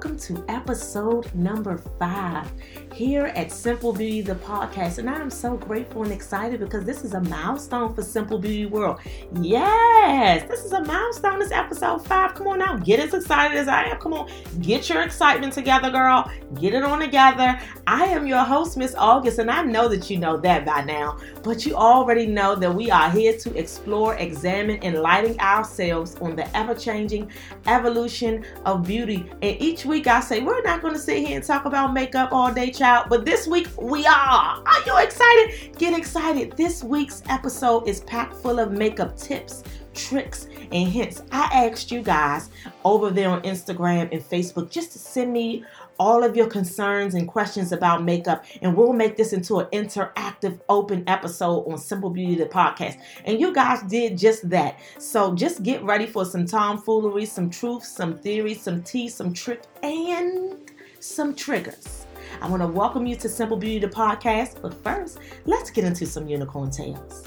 welcome to episode number five here at Simple Beauty, the podcast. And I am so grateful and excited because this is a milestone for Simple Beauty World. Yes, this is a milestone. This episode five. Come on now, get as excited as I am. Come on, get your excitement together, girl. Get it on together. I am your host, Miss August, and I know that you know that by now, but you already know that we are here to explore, examine, enlighten ourselves on the ever changing evolution of beauty. And each week I say, we're not going to sit here and talk about makeup all day, child, but this week we are. Are you excited? Get excited. This week's episode is packed full of makeup tips, tricks, and hints. I asked you guys over there on Instagram and Facebook just to send me all of your concerns and questions about makeup, and we'll make this into an interactive, open episode on Simple Beauty the podcast. And you guys did just that. So just get ready for some tomfoolery, some truth, some theory, some tea, some trick, and some triggers. I want to welcome you to Simple Beauty the podcast, but first, let's get into some unicorn tales.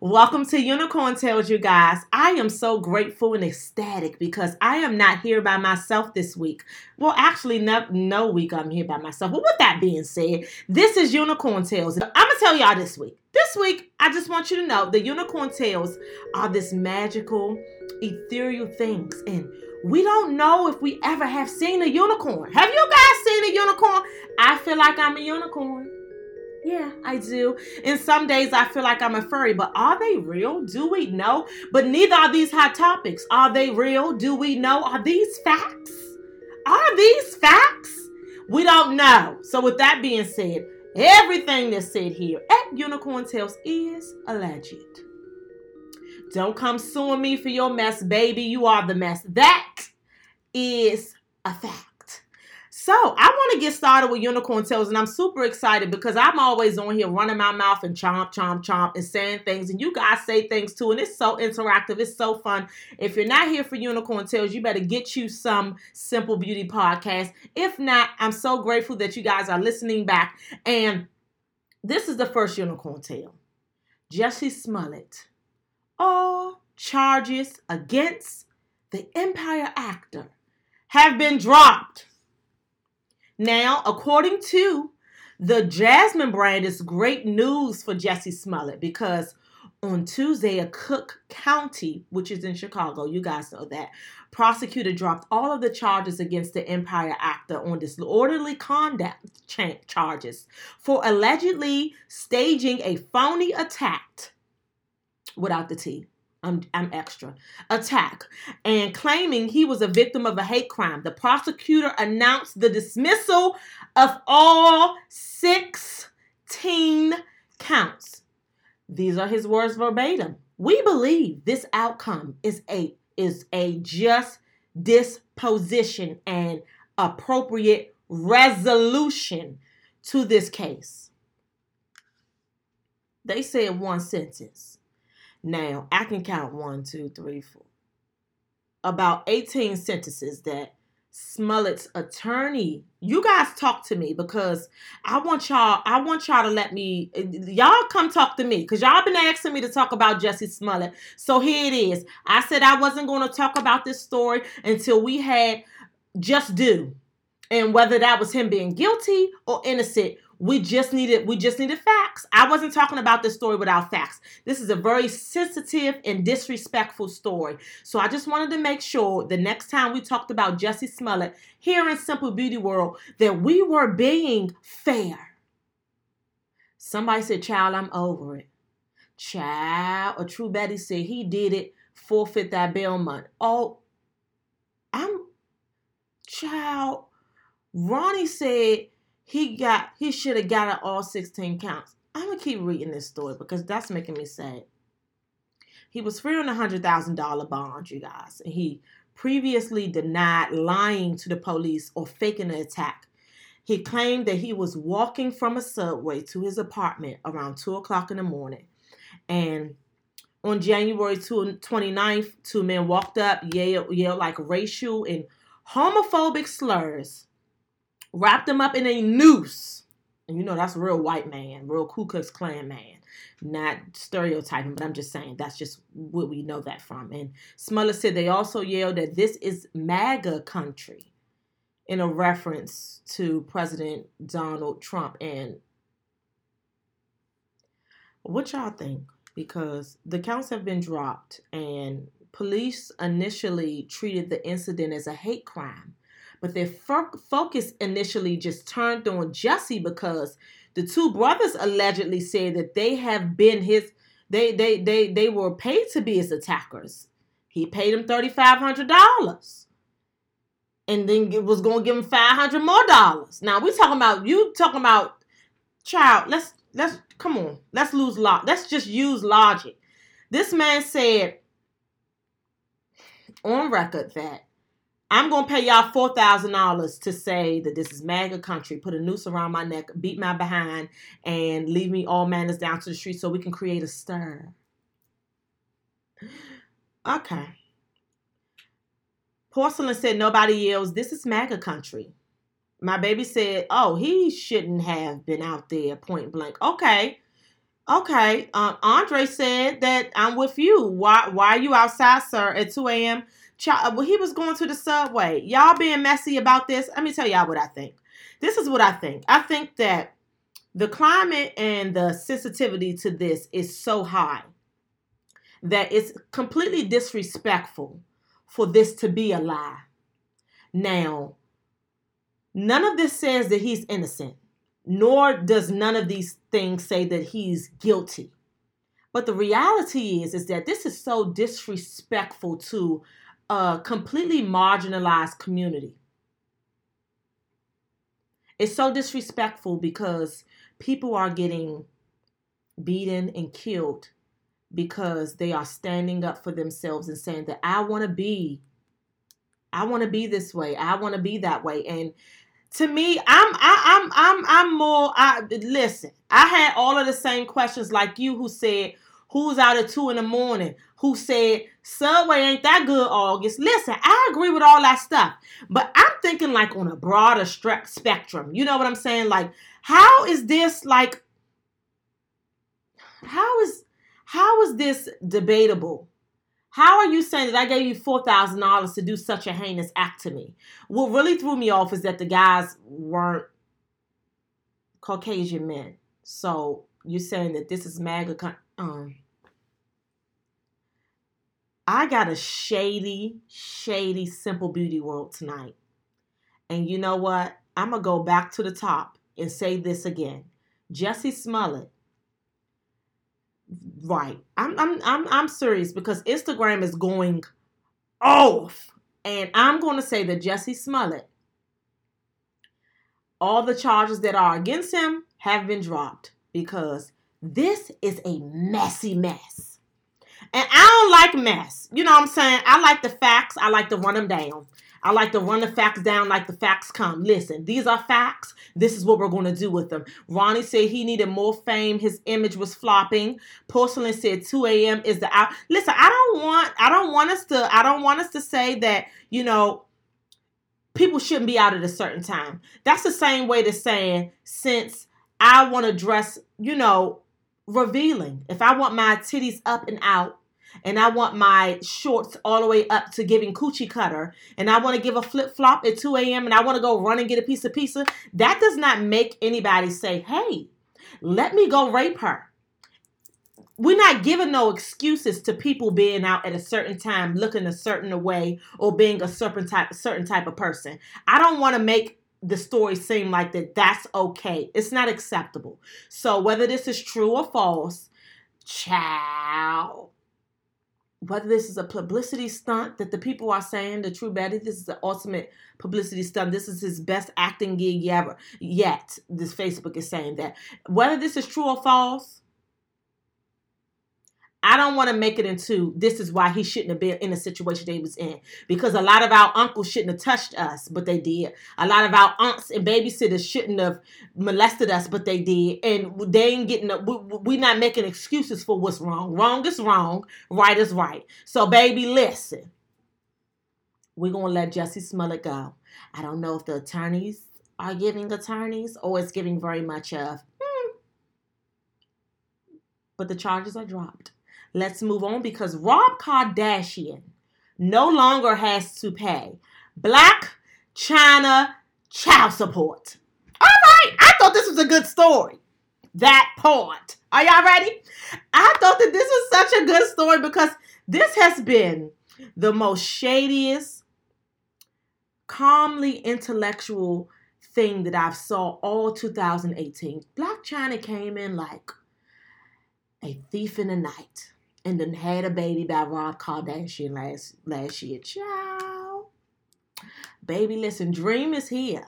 Welcome to Unicorn Tales, you guys. I am so grateful and ecstatic because I am not here by myself this week. Well, actually, no, no week I'm here by myself. But with that being said, this is Unicorn Tales. I'm going to tell y'all this week. This week, I just want you to know the Unicorn Tales are this magical, ethereal things. And we don't know if we ever have seen a unicorn. Have you guys seen a unicorn? I feel like I'm a unicorn. Yeah, I do. And some days I feel like I'm a furry, but are they real? Do we know? But neither are these hot topics. Are they real? Do we know? Are these facts? Are these facts? We don't know. So, with that being said, everything that's said here at Unicorn Tales is alleged. Don't come suing me for your mess, baby. You are the mess. That is a fact. So I want to get started with Unicorn Tales, and I'm super excited because I'm always on here running my mouth and chomp, chomp, chomp, and saying things, and you guys say things too, and it's so interactive. It's so fun. If you're not here for Unicorn Tales, you better get you some Simple Beauty podcast. If not, I'm so grateful that you guys are listening back. And this is the first Unicorn Tale. Jussie Smollett. All charges against the Empire actor have been dropped. Now, according to the Jasmine brand, it's great news for Jussie Smollett because on Tuesday, a Cook County, which is in Chicago, you guys know that, prosecutor dropped all of the charges against the Empire actor on disorderly conduct charges for allegedly staging a phony attack without the T I'm, I'm extra, attack, and claiming he was a victim of a hate crime. The prosecutor announced the dismissal of all 16 counts. These are his words verbatim. We believe this outcome is a is a just disposition and appropriate resolution to this case. They said one sentence now, I can count one, two, three, four. About 18 sentences that Smollett's attorney, you guys talk to me because I want y'all, I want y'all to let me, y'all come talk to me because y'all been asking me to talk about Jussie Smollett. So here it is. I said I wasn't going to talk about this story until we had just do. And whether that was him being guilty or innocent, we just needed we just needed facts. I wasn't talking about this story without facts. This is a very sensitive and disrespectful story. So I just wanted to make sure the next time we talked about Jussie Smollett here in Simple Beauty World that we were being fair. Somebody said, "Child, I'm over it." Child, a true Betty said he did it. Forfeit that bail money. Oh, I'm child. Ronnie said he got he should have got all 16 counts. I'm gonna keep reading this story because that's making me sad. He was free on a hundred thousand dollar bond, you guys, and he previously denied lying to the police or faking the attack. He claimed that he was walking from a subway to his apartment around two o'clock in the morning, and on January 29th, two men walked up, yelled, yelled like racial and homophobic slurs wrapped him up in a noose. And you know that's a real white man, real Ku Klux Klan man. Not stereotyping, but I'm just saying that's just what we know that from. And Smollett said they also yelled that this is MAGA country. in a reference to President Donald Trump. And what y'all think? Because the counts have been dropped, and police initially treated the incident as a hate crime, but their fo- focus initially just turned on Jussie because the two brothers allegedly said that they have been his they they they they were paid to be his attackers. He paid them thirty five hundred dollars, and then it was going to give him five hundred more dollars. Now we talking about you talking about child. Let's let's come on. Let's lose lot. Let's just use logic. This man said on record that I'm gonna pay y'all four thousand dollars to say that this is MAGA country. Put a noose around my neck, beat my behind, and leave me all manners down to the street so we can create a stir. Okay. Porcelain said nobody yells. This is MAGA country. My baby said, "Oh, he shouldn't have been out there point blank." Okay, okay. Um, Andre said that I'm with you. Why? Why are you outside, sir, at 2 a.m.? Child, well, he was going to the subway. Y'all being messy about this. Let me tell y'all what I think. This is what I think. I think that the climate and the sensitivity to this is so high that it's completely disrespectful for this to be a lie. Now, none of this says that he's innocent, nor does none of these things say that he's guilty. But the reality is is that this is so disrespectful to a completely marginalized community. It's so disrespectful because people are getting beaten and killed because they are standing up for themselves and saying that I want to be I want to be this way. I want to be that way. And to me, I'm I, I'm I'm I'm more I listen, I had all of the same questions like you who said, who's out at two in the morning, who said Subway ain't that good, August. Listen, I agree with all that stuff, but I'm thinking like on a broader spectrum. You know what I'm saying? Like, how is this like? How is how is this debatable? How are you saying that I gave you four thousand dollars to do such a heinous act to me? What really threw me off is that the guys weren't Caucasian men. So you're saying that this is MAGA? Um, I got a shady, shady Simple Beauty world tonight. And you know what? I'm going to go back to the top and say this again. Jussie Smollett. Right. I'm I'm I'm I'm serious because Instagram is going off. And I'm going to say that Jussie Smollett all the charges that are against him have been dropped because this is a messy mess. And I don't like mess. You know what I'm saying? I like the facts. I like to run them down. I like to run the facts down like the facts come. Listen, these are facts. This is what we're going to do with them. Ronnie said he needed more fame. His image was flopping. Porcelain said 2 a.m. is the out. Listen, I don't want I don't want us to I don't want us to say that, you know, people shouldn't be out at a certain time. That's the same way to saying since I want to dress, you know, revealing. If I want my titties up and out, and I want my shorts all the way up to giving coochie cutter, and I want to give a flip flop at 2 a.m., and I want to go run and get a piece of pizza, that does not make anybody say, hey, let me go rape her. We're not giving no excuses to people being out at a certain time, looking a certain way, or being a certain type, certain type of person. I don't want to make the story seem like that that's okay. It's not acceptable. So whether this is true or false, ciao. Whether this is a publicity stunt that the people are saying, the true Betty, this is the ultimate publicity stunt. This is his best acting gig ever yet. This Facebook is saying that. Whether this is true or false, I don't want to make it into this is why he shouldn't have been in the situation they was in because a lot of our uncles shouldn't have touched us, but they did. A lot of our aunts and babysitters shouldn't have molested us, but they did. And they ain't getting we, we not making excuses for what's wrong. Wrong is wrong, right is right. So baby, listen. We're gonna let Jussie Smollett go. I don't know if the attorneys are giving attorneys or it's giving very much of. Hmm. But the charges are dropped. Let's move on because Rob Kardashian no longer has to pay. Blac Chyna child support. All right, I thought this was a good story. That part. Are y'all ready? I thought that this was such a good story because this has been the most shadiest, calmly intellectual thing that I've saw all 2018. Blac Chyna came in like a thief in the night and then had a baby by Rob Kardashian last last year. Ciao. Baby, listen, Dream is here.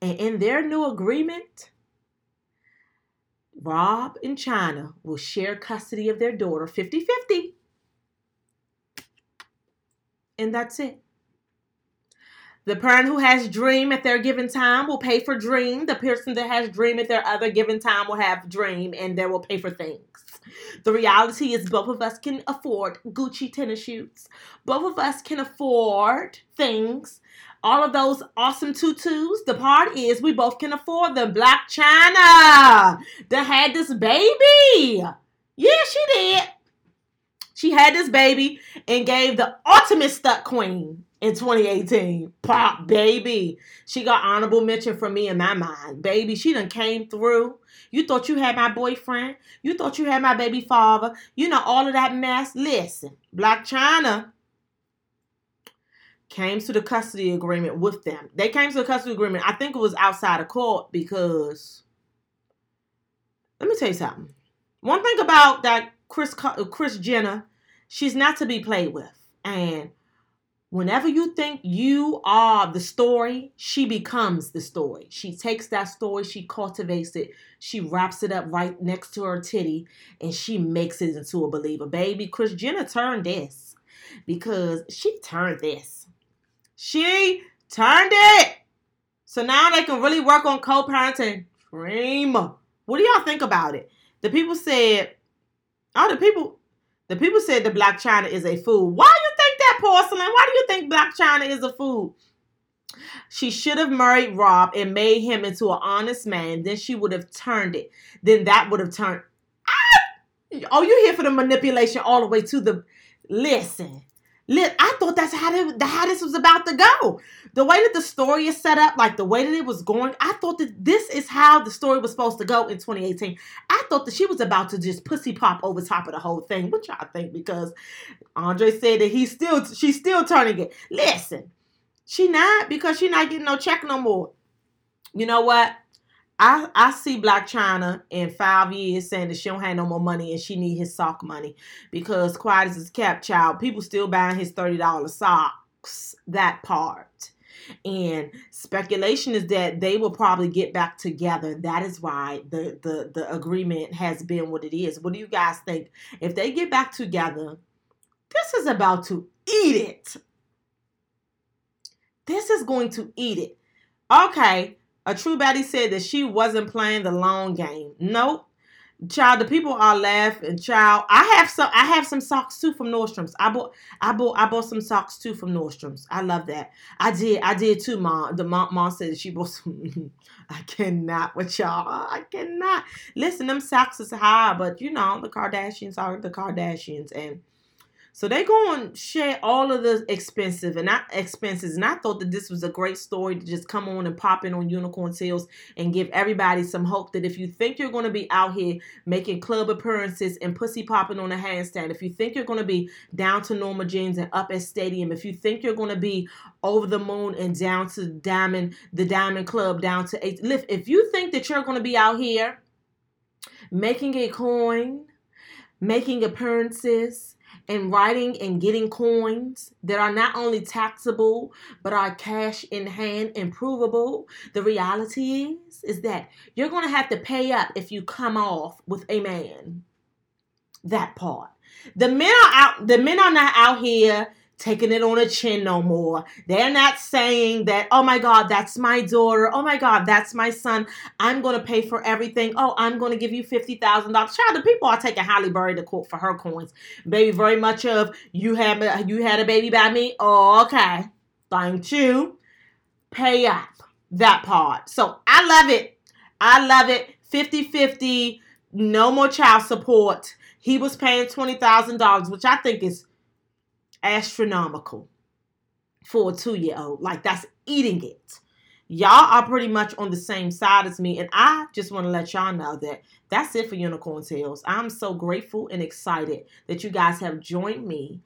And in their new agreement, Rob and Chyna will share custody of their daughter 50 50. And that's it. The parent who has dream at their given time will pay for dream. The person that has dream at their other given time will have dream and they will pay for things. The reality is both of us can afford Gucci tennis shoes. Both of us can afford things. All of those awesome tutus. The part is we both can afford them. Blac Chyna that had this baby. Yeah, she did. She had this baby and gave the ultimate stuck queen in 2018. Pop, baby. She got honorable mention from me in my mind. Baby, she done came through. You thought you had my boyfriend. You thought you had my baby father. You know, all of that mess. Listen, Blac Chyna came to the custody agreement with them. They came to the custody agreement. I think it was outside of court because let me tell you something. One thing about that Chris Kris Jenner, she's not to be played with. And whenever you think you are the story, she becomes the story. She takes that story, she cultivates it, she wraps it up right next to her titty, and she makes it into a believer. Baby, Kris Jenner turned this because she turned this. She turned it. So now they can really work on co-parenting. Dream. What do y'all think about it? The people said, oh, the people, the people said the Blac Chyna is a fool. Why are you porcelain. Why do you think Blac Chyna is a fool? She should have married Rob and made him into an honest man. Then she would have turned it. Then that would have turned. Ah! Oh, you're here for the manipulation all the way to the. Listen, I thought that's how, they, how this was about to go. The way that the story is set up, like the way that it was going, I thought that this is how the story was supposed to go in 2018. I thought that she was about to just pussy pop over top of the whole thing, which I think because Andre said that he's still she's still turning it. Listen, she not because she not getting no check no more. You know what? I, I see Blac Chyna in five years saying that she don't have no more money and she need his sock money because quiet as his cap child, people still buying his thirty dollar socks. That part. And speculation is that they will probably get back together. That is why the, the, the agreement has been what it is. What do you guys think? If they get back together, this is about to eat it. This is going to eat it. Okay, a true baddie said that she wasn't playing the long game. Nope. Child, the people are laughing. Child, I have some. I have some socks too from Nordstrom's. I bought. I bought. I bought some socks too from Nordstrom's. I love that. I did. I did too, mom. The mom, mom said she bought some. I cannot with y'all. I cannot. Listen, them socks is high, but you know the Kardashians are the Kardashians, and so they going and share all of the expensive and not expenses. And I thought that this was a great story to just come on and pop in on Unicorn Tales and give everybody some hope that if you think you're going to be out here making club appearances and pussy popping on a handstand, if you think you're going to be down to Norma Jeans and up at Stadium, if you think you're going to be over the moon and down to Diamond, the Diamond Club, down to eight, lift, if you think that you're going to be out here making a coin, making appearances, and writing and getting coins that are not only taxable but are cash in hand and provable. The reality is is that you're going to have to pay up if you come off with a man. That part. The men are out the men are not out here taking it on a chin no more. They're not saying that, oh my God, that's my daughter. Oh my God, that's my son. I'm going to pay for everything. Oh, I'm going to give you $50,000. Child, the people are taking Halle Berry to court for her coins. Baby, very much of, you had, you had a baby by me? Oh, okay. Thank you. Pay up that part. So I love it. I love it. 50 50, no more child support. He was paying $20,000, which I think is astronomical for a two year old. Like that's eating it. Y'all are pretty much on the same side as me, and I just want to let y'all know that that's it for Unicorn Tales. I'm so grateful and excited that you guys have joined me.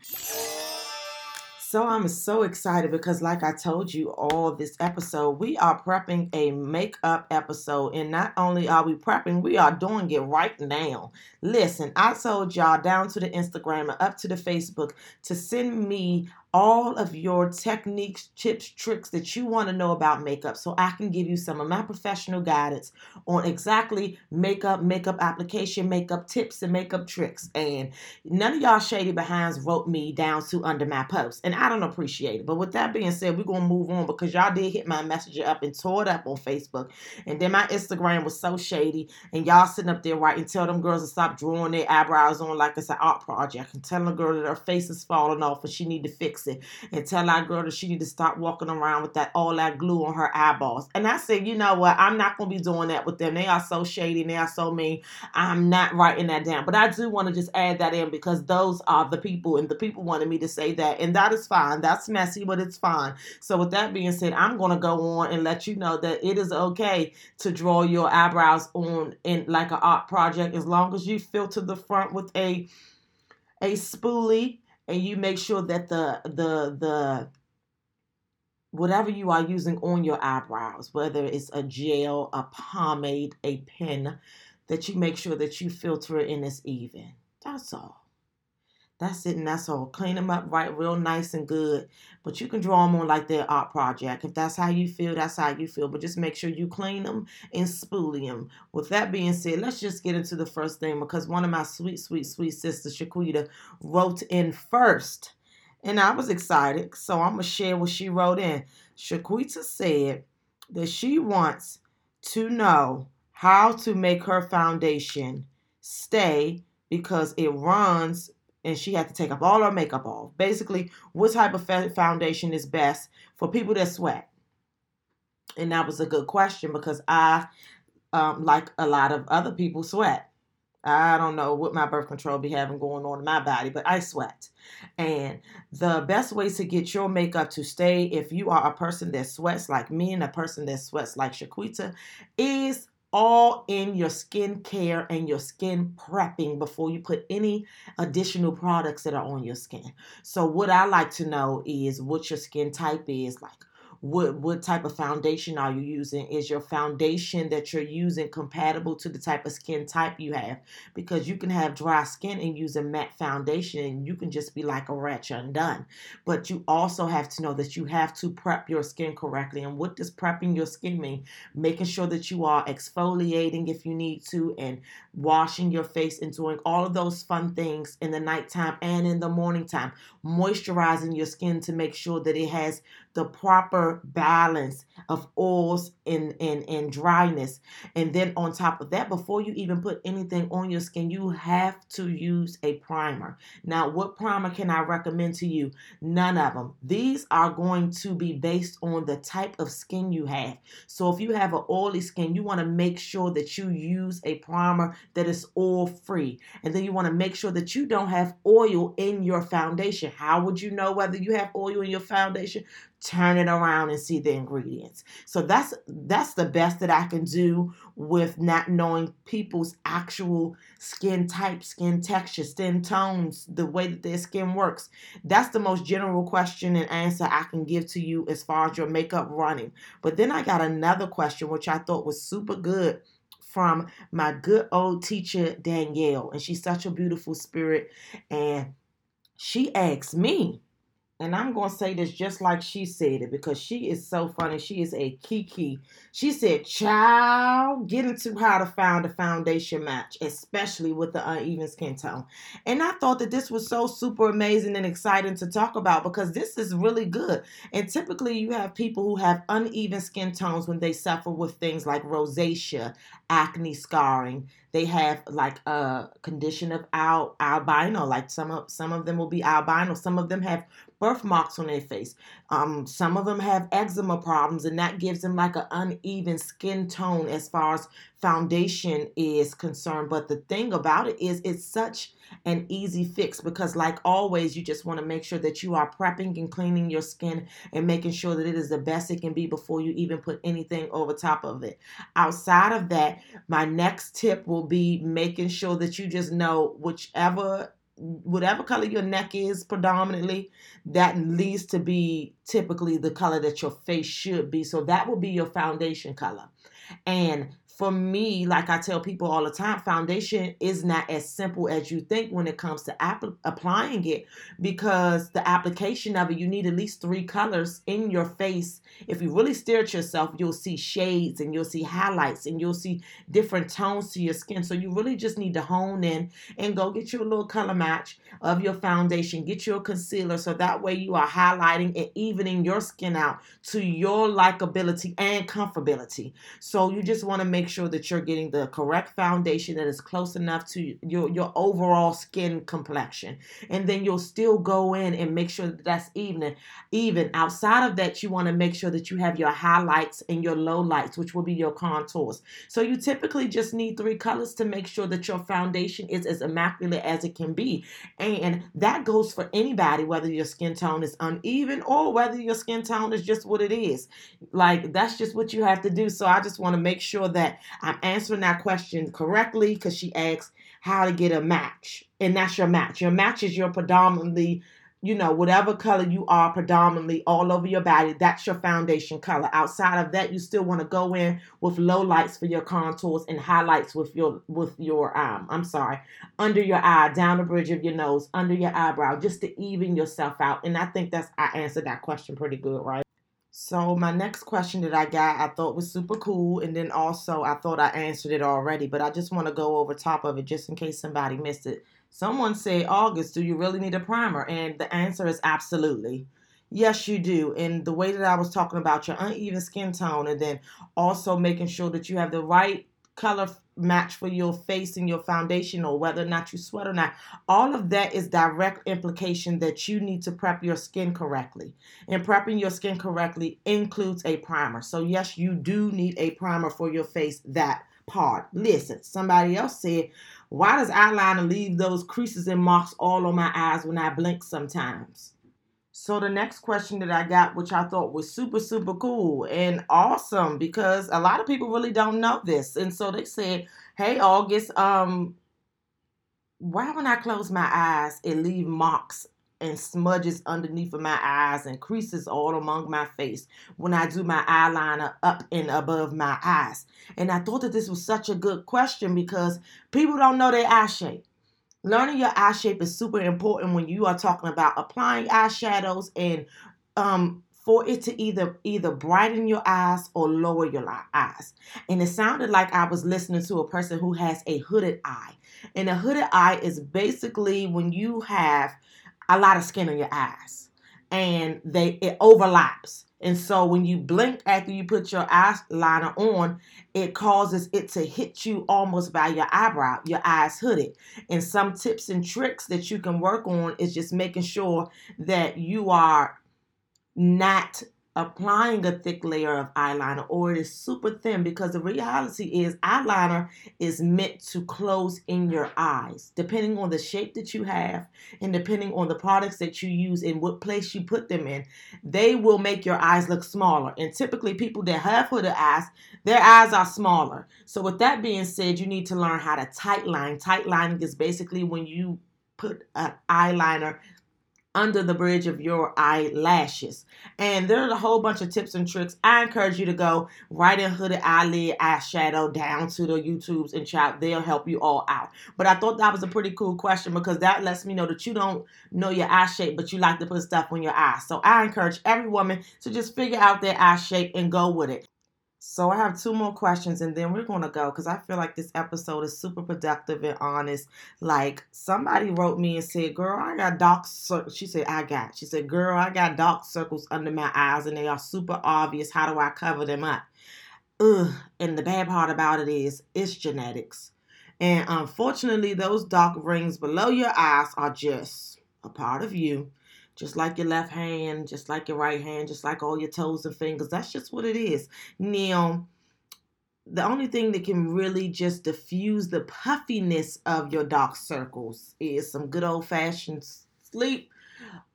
So I'm so excited because, like I told you all this episode, we are prepping a makeup episode. And not only are we prepping, we are doing it right now. Listen, I told y'all down to the Instagram and up to the Facebook to send me all of your techniques, tips, tricks that you want to know about makeup so I can give you some of my professional guidance on exactly makeup, makeup application, makeup tips, and makeup tricks. And none of y'all shady behinds wrote me down to under my post, and I don't appreciate it. But with that being said, we're going to move on because y'all did hit my messenger up and tore it up on Facebook. And then my Instagram was so shady, and y'all sitting up there writing, tell them girls to stop drawing their eyebrows on like it's an art project and telling the girl that her face is falling off and she need to fix and tell that girl that she need to stop walking around with that all that glue on her eyeballs. And I said, you know what? I'm not gonna be doing that with them. They are so shady they are so mean. I'm not writing that down. But I do want to just add that in because those are the people and the people wanted me to say that. And that is fine. That's messy, but it's fine. So with that being said, I'm gonna go on and let you know that it is okay to draw your eyebrows on in like an art project as long as you filter the front with a a spoolie and you make sure that the the the whatever you are using on your eyebrows, whether it's a gel, a pomade, a pen, that you make sure that you filter it in as even. That's all. That's it, and that's all. Clean them up right, real nice and good. But you can draw them on like their art project. If that's how you feel, that's how you feel. But just make sure you clean them and spoolie them. With that being said, let's just get into the first thing because one of my sweet, sweet, sweet sisters, Shaquita, wrote in first. And I was excited, so I'm going to share what she wrote in. Shaquita said that she wants to know how to make her foundation stay because it runs and she had to take up all her makeup off. Basically, what type of foundation is best for people that sweat? And that was a good question because I, um, like a lot of other people, sweat. I don't know what my birth control be having going on in my body, but I sweat. And the best way to get your makeup to stay, if you are a person that sweats like me and a person that sweats like Shaquita, is all in your skin care and your skin prepping before you put any additional products that are on your skin. So, what I like to know is what your skin type is like what what type of foundation are you using? Is your foundation that you're using compatible to the type of skin type you have? Because you can have dry skin and use a matte foundation and you can just be like a wretch undone but you also have to know that you have to prep your skin correctly. And what does prepping your skin mean? Making sure that you are exfoliating if you need to and washing your face and doing all of those fun things in the nighttime and in the morning time. Moisturizing your skin to make sure that it has the proper balance of oils and, and, and dryness. And then on top of that, before you even put anything on your skin, you have to use a primer. Now, what primer can I recommend to you? None of them. These are going to be based on the type of skin you have. So if you have an oily skin, you want to make sure that you use a primer that is oil free. And then you want to make sure that you don't have oil in your foundation. How would you know whether you have oil in your foundation? Turn it around and see the ingredients. So that's that's the best that I can do with not knowing people's actual skin type, skin texture, skin tones, the way that their skin works. That's the most general question and answer I can give to you as far as your makeup running. But then I got another question which I thought was super good from my good old teacher Danielle and she's such a beautiful spirit and she asked me and I'm going to say this just like she said it because she is so funny. She is a kiki. She said, Child, get into how to find a foundation match, especially with the uneven skin tone. And I thought that this was so super amazing and exciting to talk about because this is really good. And typically, you have people who have uneven skin tones when they suffer with things like rosacea, acne scarring. They have like a condition of al- albino, like some of some of them will be albino. Some of them have birthmarks on their face. Um, some of them have eczema problems, and that gives them like an uneven skin tone as far as foundation is concerned. But the thing about it is, it's such an easy fix because, like always, you just want to make sure that you are prepping and cleaning your skin and making sure that it is the best it can be before you even put anything over top of it. Outside of that, my next tip will be making sure that you just know whichever whatever color your neck is predominantly that needs to be typically the color that your face should be so that will be your foundation color and for me, like I tell people all the time, foundation is not as simple as you think when it comes to app- applying it because the application of it, you need at least three colors in your face. If you really stare at yourself, you'll see shades and you'll see highlights and you'll see different tones to your skin. So you really just need to hone in and go get your little color match of your foundation, get your concealer so that way you are highlighting and evening your skin out to your likability and comfortability. So you just want to make make sure that you're getting the correct foundation that is close enough to your, your overall skin complexion. And then you'll still go in and make sure that that's even. Even outside of that, you want to make sure that you have your highlights and your low lights, which will be your contours. So you typically just need three colors to make sure that your foundation is as immaculate as it can be. And that goes for anybody, whether your skin tone is uneven or whether your skin tone is just what it is. Like that's just what you have to do. So I just want to make sure that I'm answering that question correctly because she asks how to get a match. And that's your match. Your match is your predominantly, you know, whatever color you are predominantly all over your body, that's your foundation color. Outside of that, you still want to go in with low lights for your contours and highlights with your with your um, I'm sorry, under your eye, down the bridge of your nose, under your eyebrow, just to even yourself out. And I think that's I answered that question pretty good, right? So my next question that I got, I thought was super cool, and then also I thought I answered it already, but I just want to go over top of it just in case somebody missed it. Someone said, August, do you really need a primer? And the answer is absolutely. Yes, you do. And the way that I was talking about your uneven skin tone, and then also making sure that you have the right color match for your face and your foundation or whether or not you sweat or not all of that is direct implication that you need to prep your skin correctly. And prepping your skin correctly includes a primer. So yes you do need a primer for your face that part. Listen somebody else said why does eyeliner leave those creases and marks all on my eyes when i blink sometimes so the next question that I got, which I thought was super, super cool and awesome because a lot of people really don't know this. And so they said, Hey August, um, why when I close my eyes, it leave marks and smudges underneath of my eyes and creases all among my face when I do my eyeliner up and above my eyes. And I thought that this was such a good question because people don't know their eye shape. Learning your eye shape is super important when you are talking about applying eyeshadows and um, for it to either either brighten your eyes or lower your eyes. And it sounded like I was listening to a person who has a hooded eye. And a hooded eye is basically when you have a lot of skin on your eyes and they it overlaps. And so when you blink after you put your eyeliner on, it causes it to hit you almost by your eyebrow, your eyes hooded. And some tips and tricks that you can work on is just making sure that you are not applying a thick layer of eyeliner or it is super thin because the reality is eyeliner is meant to close in your eyes. Depending on the shape that you have and depending on the products that you use and what place you put them in they will make your eyes look smaller. And typically people that have hooded eyes their eyes are smaller. So with that being said you need to learn how to tight line tight lining is basically when you put an eyeliner under the bridge of your eyelashes. And there's a whole bunch of tips and tricks. I encourage you to go right in hooded eyelid eyeshadow down to the YouTubes and chat. They'll help you all out. But I thought that was a pretty cool question because that lets me know that you don't know your eye shape, but you like to put stuff on your eyes. So I encourage every woman to just figure out their eye shape and go with it. So I have two more questions and then we're going to go because I feel like this episode is super productive and honest. Like somebody wrote me and said, "Girl, I got dark circles." She said, "I got." She said, "Girl, I got dark circles under my eyes and they are super obvious. How do I cover them up?" Ugh. And the bad part about it is it's genetics. And unfortunately, those dark rings below your eyes are just a part of you just like your left hand, just like your right hand, just like all your toes and fingers. That's just what it is. Now, the only thing that can really just diffuse the puffiness of your dark circles is some good old fashioned sleep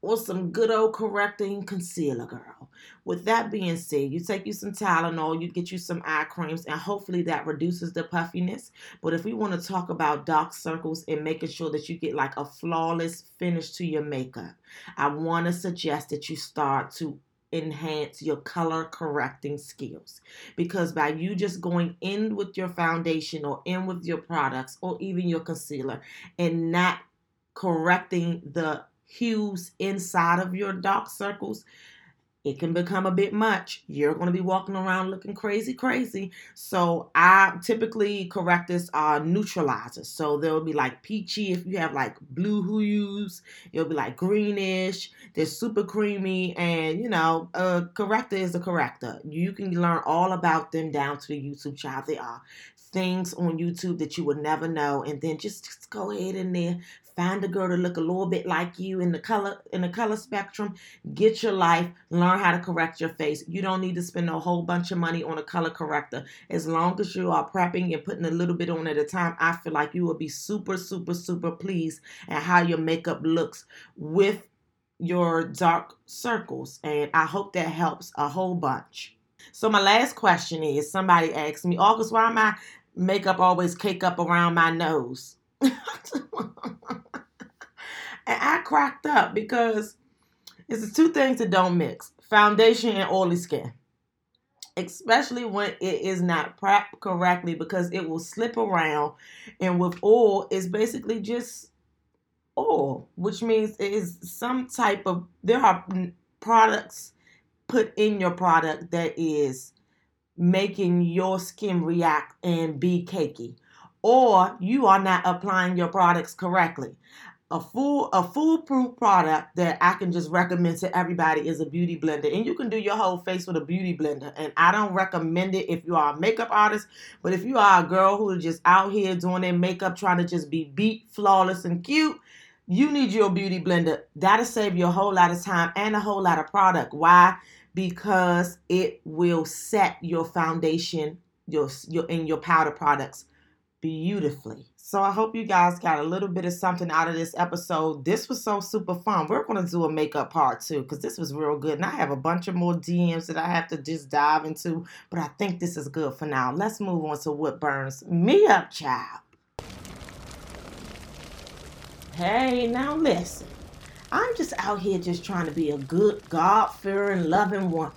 or some good old correcting concealer, girl. With that being said, you take you some Tylenol, you get you some eye creams, and hopefully that reduces the puffiness. But if we want to talk about dark circles and making sure that you get like a flawless finish to your makeup, I want to suggest that you start to enhance your color correcting skills because by you just going in with your foundation or in with your products or even your concealer and not correcting the hues inside of your dark circles, it can become a bit much. You're going to be walking around looking crazy, crazy. So I typically correct this uh, neutralizer. So there'll be like peachy if you have like blue hues. It'll be like greenish. They're super creamy, and you know, a corrector is a corrector. You can learn all about them down to the YouTube channel. They are things on YouTube that you would never know, and then just, just go ahead and there find a girl to look a little bit like you in the color in the color spectrum get your life learn how to correct your face. You don't need to spend a whole bunch of money on a color corrector. As long as you are prepping and putting a little bit on at a time i feel like you will be super super super pleased at how your makeup looks with your dark circles and i hope that helps a whole bunch. So my last question is somebody asked me august why my makeup always cake up around my nose And I cracked up because it's the two things that don't mix foundation and oily skin. Especially when it is not prepped correctly because it will slip around. And with oil, it's basically just oil, which means it is some type of, there are products put in your product that is making your skin react and be cakey or you are not applying your products correctly a full a foolproof product that I can just recommend to everybody is a beauty blender. And you can do your whole face with a beauty blender. And I don't recommend it if you are a makeup artist, but if you are a girl who is just out here doing their makeup trying to just be beat, flawless and cute, you need your beauty blender. That'll save you a whole lot of time and a whole lot of product. Why? Because it will set your foundation your your in your powder products beautifully. So I hope you guys got a little bit of something out of this episode. This was so super fun. We're going to do a makeup part too because this was real good. And I have a bunch of more DMs that I have to just dive into, but I think this is good for now. Let's move on to what burns me up, child. Hey, now listen. I'm just out here just trying to be a good, God fearing, loving woman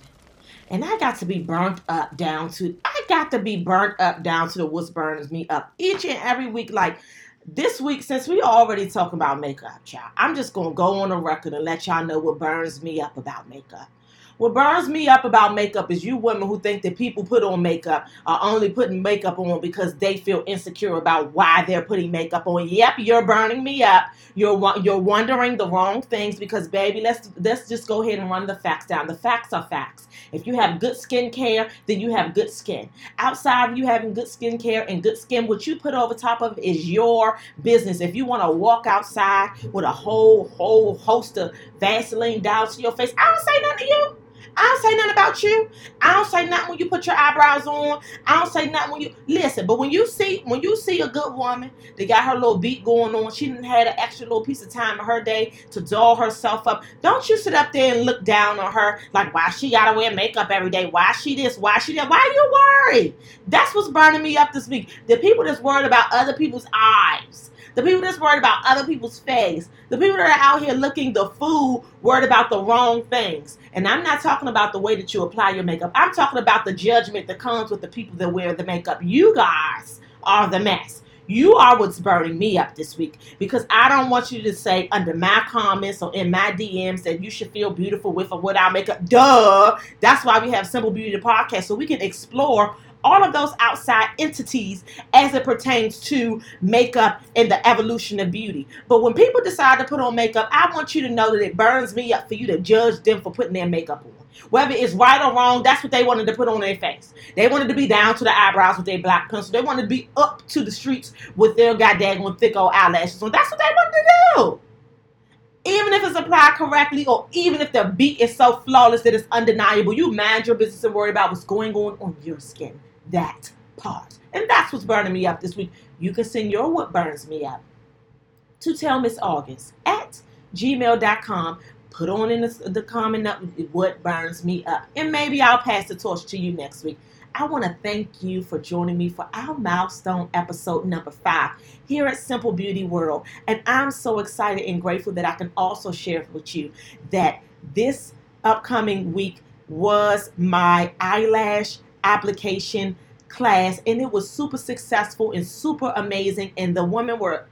and I got to be burnt up down to Got to be burnt up down to the what's burns me up each and every week. Like this week, since we already talking about makeup, child, I'm just gonna go on the record and let y'all know what burns me up about makeup. What burns me up about makeup is you women who think that people put on makeup are only putting makeup on because they feel insecure about why they're putting makeup on. Yep, you're burning me up. You're you're wondering the wrong things because baby, let's let's just go ahead and run the facts down. The facts are facts. If you have good skin care, then you have good skin. Outside of you having good skin care and good skin, what you put over top of is your business. If you want to walk outside with a whole whole host of Vaseline down to your face, I don't say nothing to you. I don't say nothing about you. I don't say nothing when you put your eyebrows on. I don't say nothing when you listen. But when you see when you see a good woman that got her little beat going on, she didn't have an extra little piece of time in her day to doll herself up. Don't you sit up there and look down on her like why she gotta wear makeup every day? Why she this? Why she that? Why you worried? That's what's burning me up this week. The people that's worried about other people's eyes the people that's worried about other people's face, the people that are out here looking the fool, worried about the wrong things. And I'm not talking about the way that you apply your makeup. I'm talking about the judgment that comes with the people that wear the makeup. You guys are the mess. You are what's burning me up this week because I don't want you to say under my comments or in my DMs that you should feel beautiful with or without makeup. Duh. That's why we have Simple Beauty podcast so we can explore all of those outside entities as it pertains to makeup and the evolution of beauty. But when people decide to put on makeup, I want you to know that it burns me up for you to judge them for putting their makeup on. Whether it's right or wrong, that's what they wanted to put on their face. They wanted to be down to the eyebrows with their black pencil. They wanted to be up to the streets with their goddamn thick old eyelashes on. That's what they wanted to do. even if it's applied correctly, or even if the beat is so flawless that it's undeniable, you mind your business and worry about what's going on on your skin. That part. And that's what's burning me up this week. You can send your what burns me up to tell Miss August at gmail.com. Put on in the, the comment up what burns me up. And maybe I'll pass the torch to you next week. I want to thank you for joining me for our milestone episode number five here at Simple Beauty World. And I'm so excited and grateful that I can also share with you that this upcoming week was my eyelash application class and it was super successful and super amazing and the women were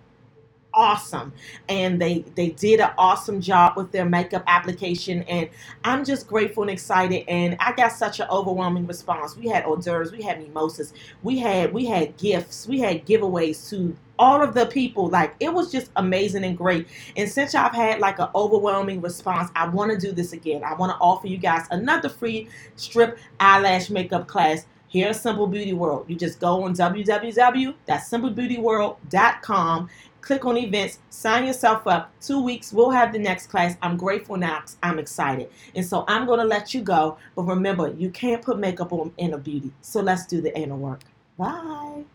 awesome. And they they did an awesome job with their makeup application. And i'm just grateful and excited. And i got such an overwhelming response. We had hors d'oeuvres. We had mimosas. We had we had gifts. We had giveaways to all of the people. Like it was just amazing and great. And since i've had like an overwhelming response i want to do this again. I want to offer you guys another free strip eyelash makeup class here at Simple Beauty World. You just go on www.simplebeautyworld.com click on events, sign yourself up. Two weeks, we'll have the next class. I'm grateful now. I'm excited. And so I'm going to let you go. But remember, you can't put makeup on inner beauty. So let's do the inner work. Bye.